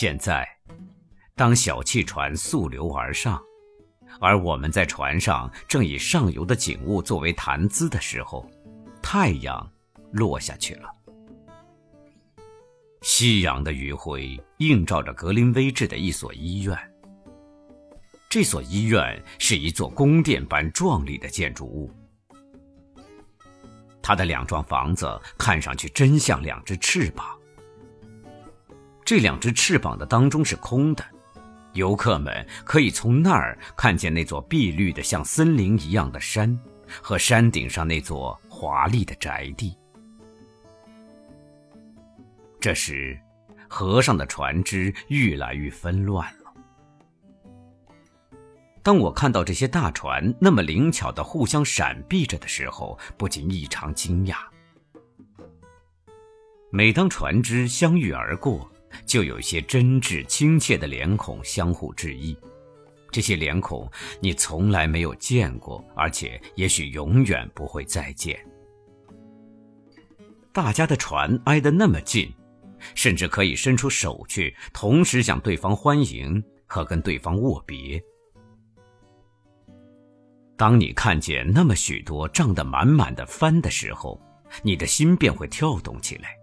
现在，当小汽船溯流而上，而我们在船上正以上游的景物作为谈资的时候，太阳落下去了。夕阳的余晖映照着格林威治的一所医院。这所医院是一座宫殿般壮丽的建筑物，它的两幢房子看上去真像两只翅膀。这两只翅膀的当中是空的，游客们可以从那儿看见那座碧绿的像森林一样的山，和山顶上那座华丽的宅地。这时，河上的船只愈来愈纷乱了。当我看到这些大船那么灵巧的互相闪避着的时候，不禁异常惊讶。每当船只相遇而过，就有一些真挚亲切的脸孔相互致意。这些脸孔你从来没有见过，而且也许永远不会再见。大家的船挨得那么近，甚至可以伸出手去，同时向对方欢迎和跟对方握别。当你看见那么许多胀得满满的帆的时候，你的心便会跳动起来。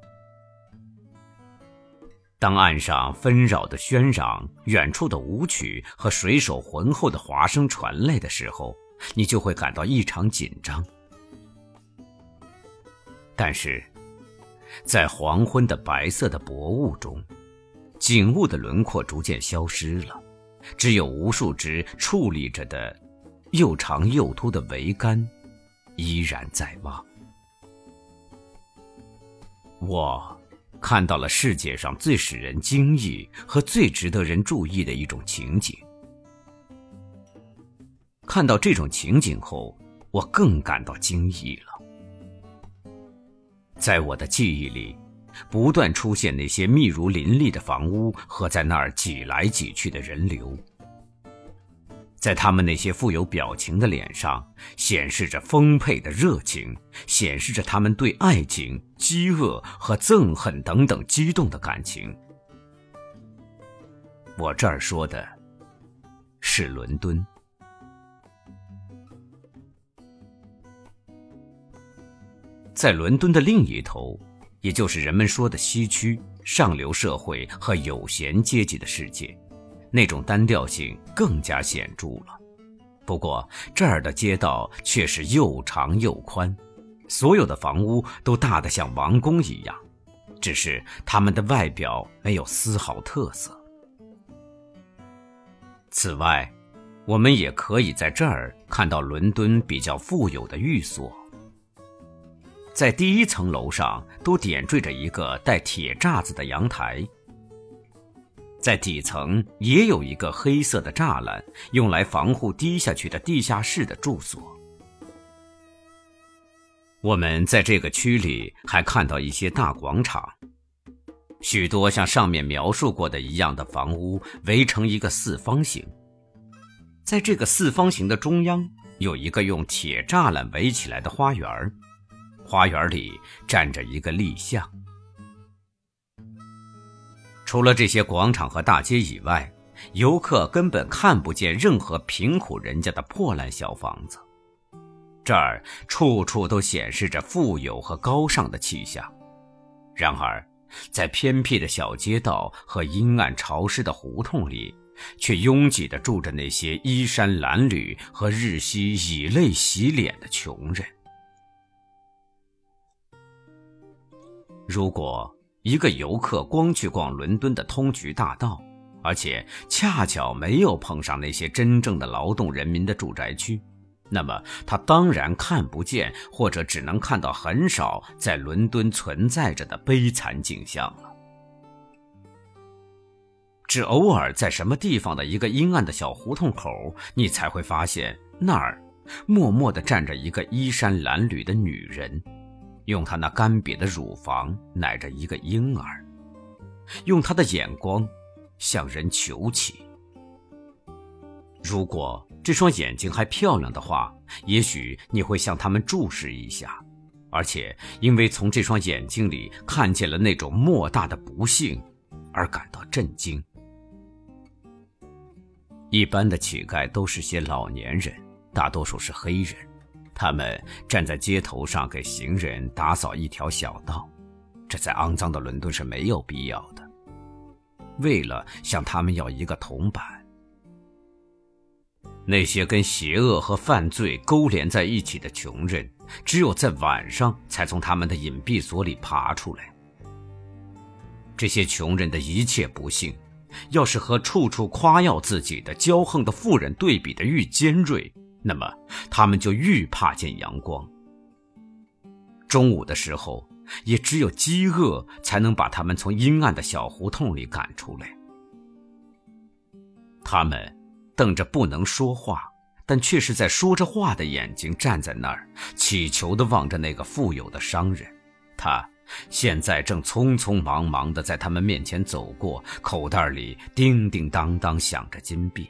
当岸上纷扰的喧嚷、远处的舞曲和水手浑厚的划声传来的时候，你就会感到异常紧张。但是，在黄昏的白色的薄雾中，景物的轮廓逐渐消失了，只有无数只矗立着的。又长又凸的桅杆，依然在望。我看到了世界上最使人惊异和最值得人注意的一种情景。看到这种情景后，我更感到惊异了。在我的记忆里，不断出现那些密如林立的房屋和在那儿挤来挤去的人流。在他们那些富有表情的脸上，显示着丰沛的热情，显示着他们对爱情、饥饿和憎恨等等激动的感情。我这儿说的是伦敦，在伦敦的另一头，也就是人们说的西区上流社会和有闲阶级的世界。那种单调性更加显著了。不过这儿的街道却是又长又宽，所有的房屋都大得像王宫一样，只是它们的外表没有丝毫特色。此外，我们也可以在这儿看到伦敦比较富有的寓所，在第一层楼上都点缀着一个带铁栅子的阳台。在底层也有一个黑色的栅栏，用来防护低下去的地下室的住所。我们在这个区里还看到一些大广场，许多像上面描述过的一样的房屋围成一个四方形。在这个四方形的中央，有一个用铁栅栏围起来的花园，花园里站着一个立像。除了这些广场和大街以外，游客根本看不见任何贫苦人家的破烂小房子。这儿处处都显示着富有和高尚的气象。然而，在偏僻的小街道和阴暗潮湿的胡同里，却拥挤地住着那些衣衫褴褛和日夕以泪洗脸的穷人。如果。一个游客光去逛伦敦的通衢大道，而且恰巧没有碰上那些真正的劳动人民的住宅区，那么他当然看不见，或者只能看到很少在伦敦存在着的悲惨景象了。只偶尔在什么地方的一个阴暗的小胡同口，你才会发现那儿默默地站着一个衣衫褴褛的女人。用他那干瘪的乳房奶着一个婴儿，用他的眼光向人求乞。如果这双眼睛还漂亮的话，也许你会向他们注视一下，而且因为从这双眼睛里看见了那种莫大的不幸，而感到震惊。一般的乞丐都是些老年人，大多数是黑人，他们站在街头上给行人打扫一条小道，这在肮脏的伦敦是没有必要的。为了向他们要一个铜板，那些跟邪恶和犯罪勾连在一起的穷人，只有在晚上才从他们的隐蔽所里爬出来。这些穷人的一切不幸。要是和处处夸耀自己的骄横的富人对比的愈尖锐，那么他们就愈怕见阳光。中午的时候，也只有饥饿才能把他们从阴暗的小胡同里赶出来。他们瞪着不能说话，但却是在说着话的眼睛站在那儿，乞求地望着那个富有的商人，他。现在正匆匆忙忙地在他们面前走过，口袋里叮叮当当响着金币。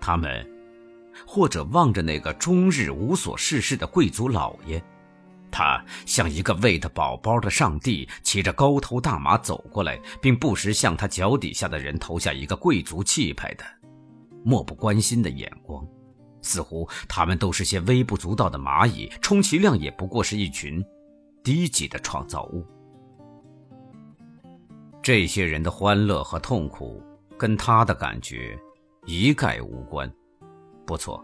他们，或者望着那个终日无所事事的贵族老爷，他像一个喂他宝宝的上帝，骑着高头大马走过来，并不时向他脚底下的人投下一个贵族气派的、漠不关心的眼光，似乎他们都是些微不足道的蚂蚁，充其量也不过是一群。低级的创造物。这些人的欢乐和痛苦跟他的感觉一概无关。不错，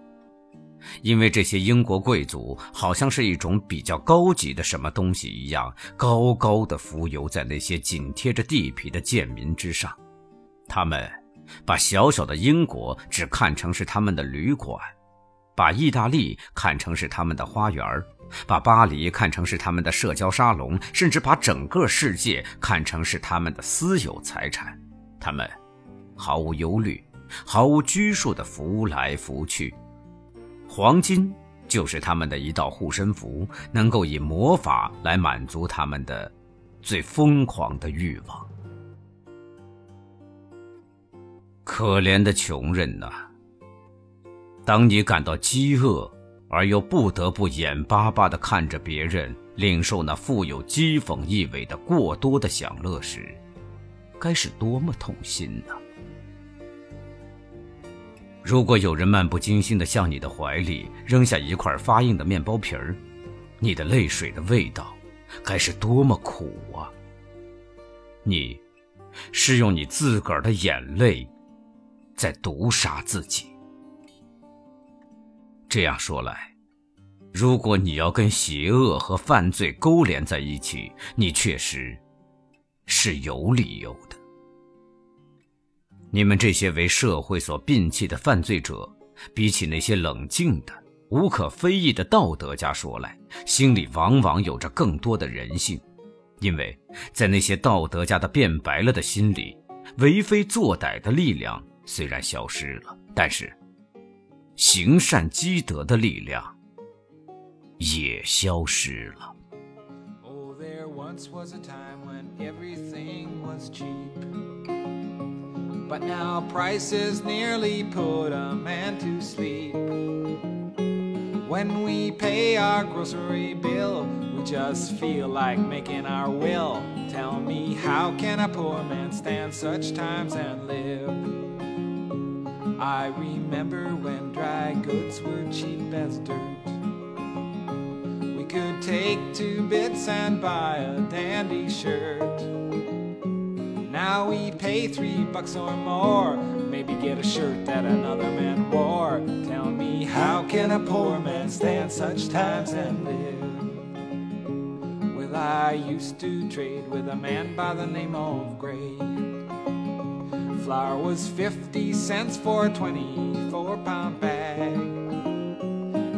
因为这些英国贵族好像是一种比较高级的什么东西一样，高高的浮游在那些紧贴着地皮的贱民之上。他们把小小的英国只看成是他们的旅馆，把意大利看成是他们的花园把巴黎看成是他们的社交沙龙，甚至把整个世界看成是他们的私有财产。他们毫无忧虑、毫无拘束地浮来浮去。黄金就是他们的一道护身符，能够以魔法来满足他们的最疯狂的欲望。可怜的穷人呐！当你感到饥饿，而又不得不眼巴巴地看着别人领受那富有讥讽意味的过多的享乐时，该是多么痛心呢？如果有人漫不经心地向你的怀里扔下一块发硬的面包皮儿，你的泪水的味道该是多么苦啊！你，是用你自个儿的眼泪，在毒杀自己。这样说来，如果你要跟邪恶和犯罪勾连在一起，你确实是有理由的。你们这些为社会所摒弃的犯罪者，比起那些冷静的、无可非议的道德家说来，心里往往有着更多的人性，因为在那些道德家的变白了的心里，为非作歹的力量虽然消失了，但是。行善积德的力量也消失了。Once was a time when everything was cheap. But now prices nearly put a man to sleep. When we pay our grocery bill, we just feel like making our will. Tell me, how can a poor man stand such times and live? I remember when dry goods were cheap as dirt. We could take two bits and buy a dandy shirt. Now we pay three bucks or more, maybe get a shirt that another man wore. Tell me, how can a poor man stand such times and live? Well, I used to trade with a man by the name of Gray. Flour was 50 cents for a 24 pound bag.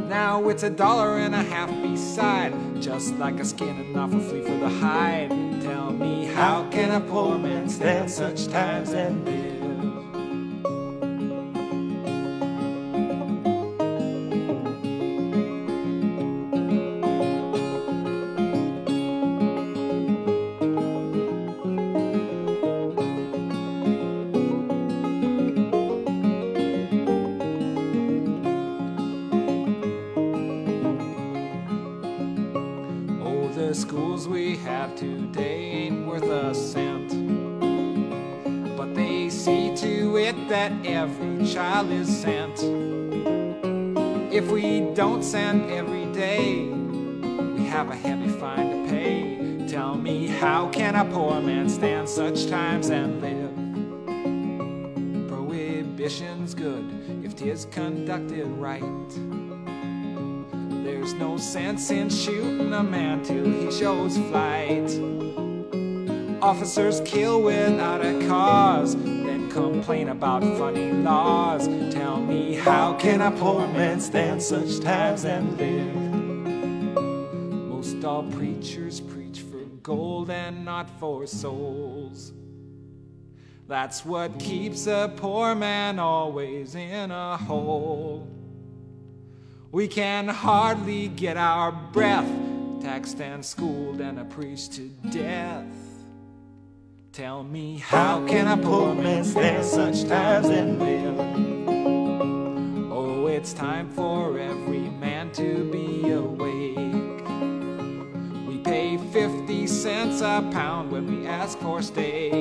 Now it's a dollar and a half beside, just like a skin and off a flea for the hide. How can a poor man stand such times and live? The schools we have today ain't worth a cent. But they see to it that every child is sent. If we don't send every day, we have a heavy fine to pay. Tell me, how can a poor man stand such times and live? Prohibition's good if 'tis conducted right. There's no sense in shooting a man till he shows flight. Officers kill without a cause, then complain about funny laws. Tell me, how can a poor man stand such times and live? Most all preachers preach for gold and not for souls. That's what keeps a poor man always in a hole. We can hardly get our breath, taxed and schooled and preached to death. Tell me, how can a poor man stand such times and live? Oh, it's time for every man to be awake. We pay 50 cents a pound when we ask for steak.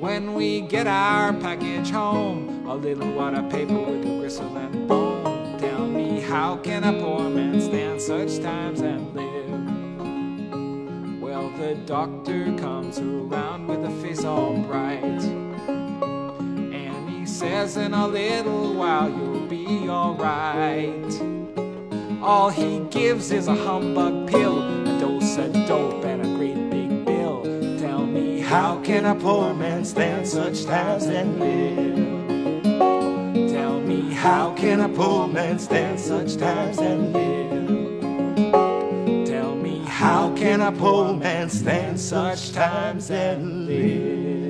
When we get our package home, a little water paper with a gristle and bone. How can a poor man stand such times and live? Well, the doctor comes around with a face all bright. And he says, in a little while you'll be alright. All he gives is a humbug pill, a dose of dope, and a great big bill. Tell me, how can a poor man stand such times and live? How can a poor man stand such times and live? Tell me, how can a poor man stand such times and live?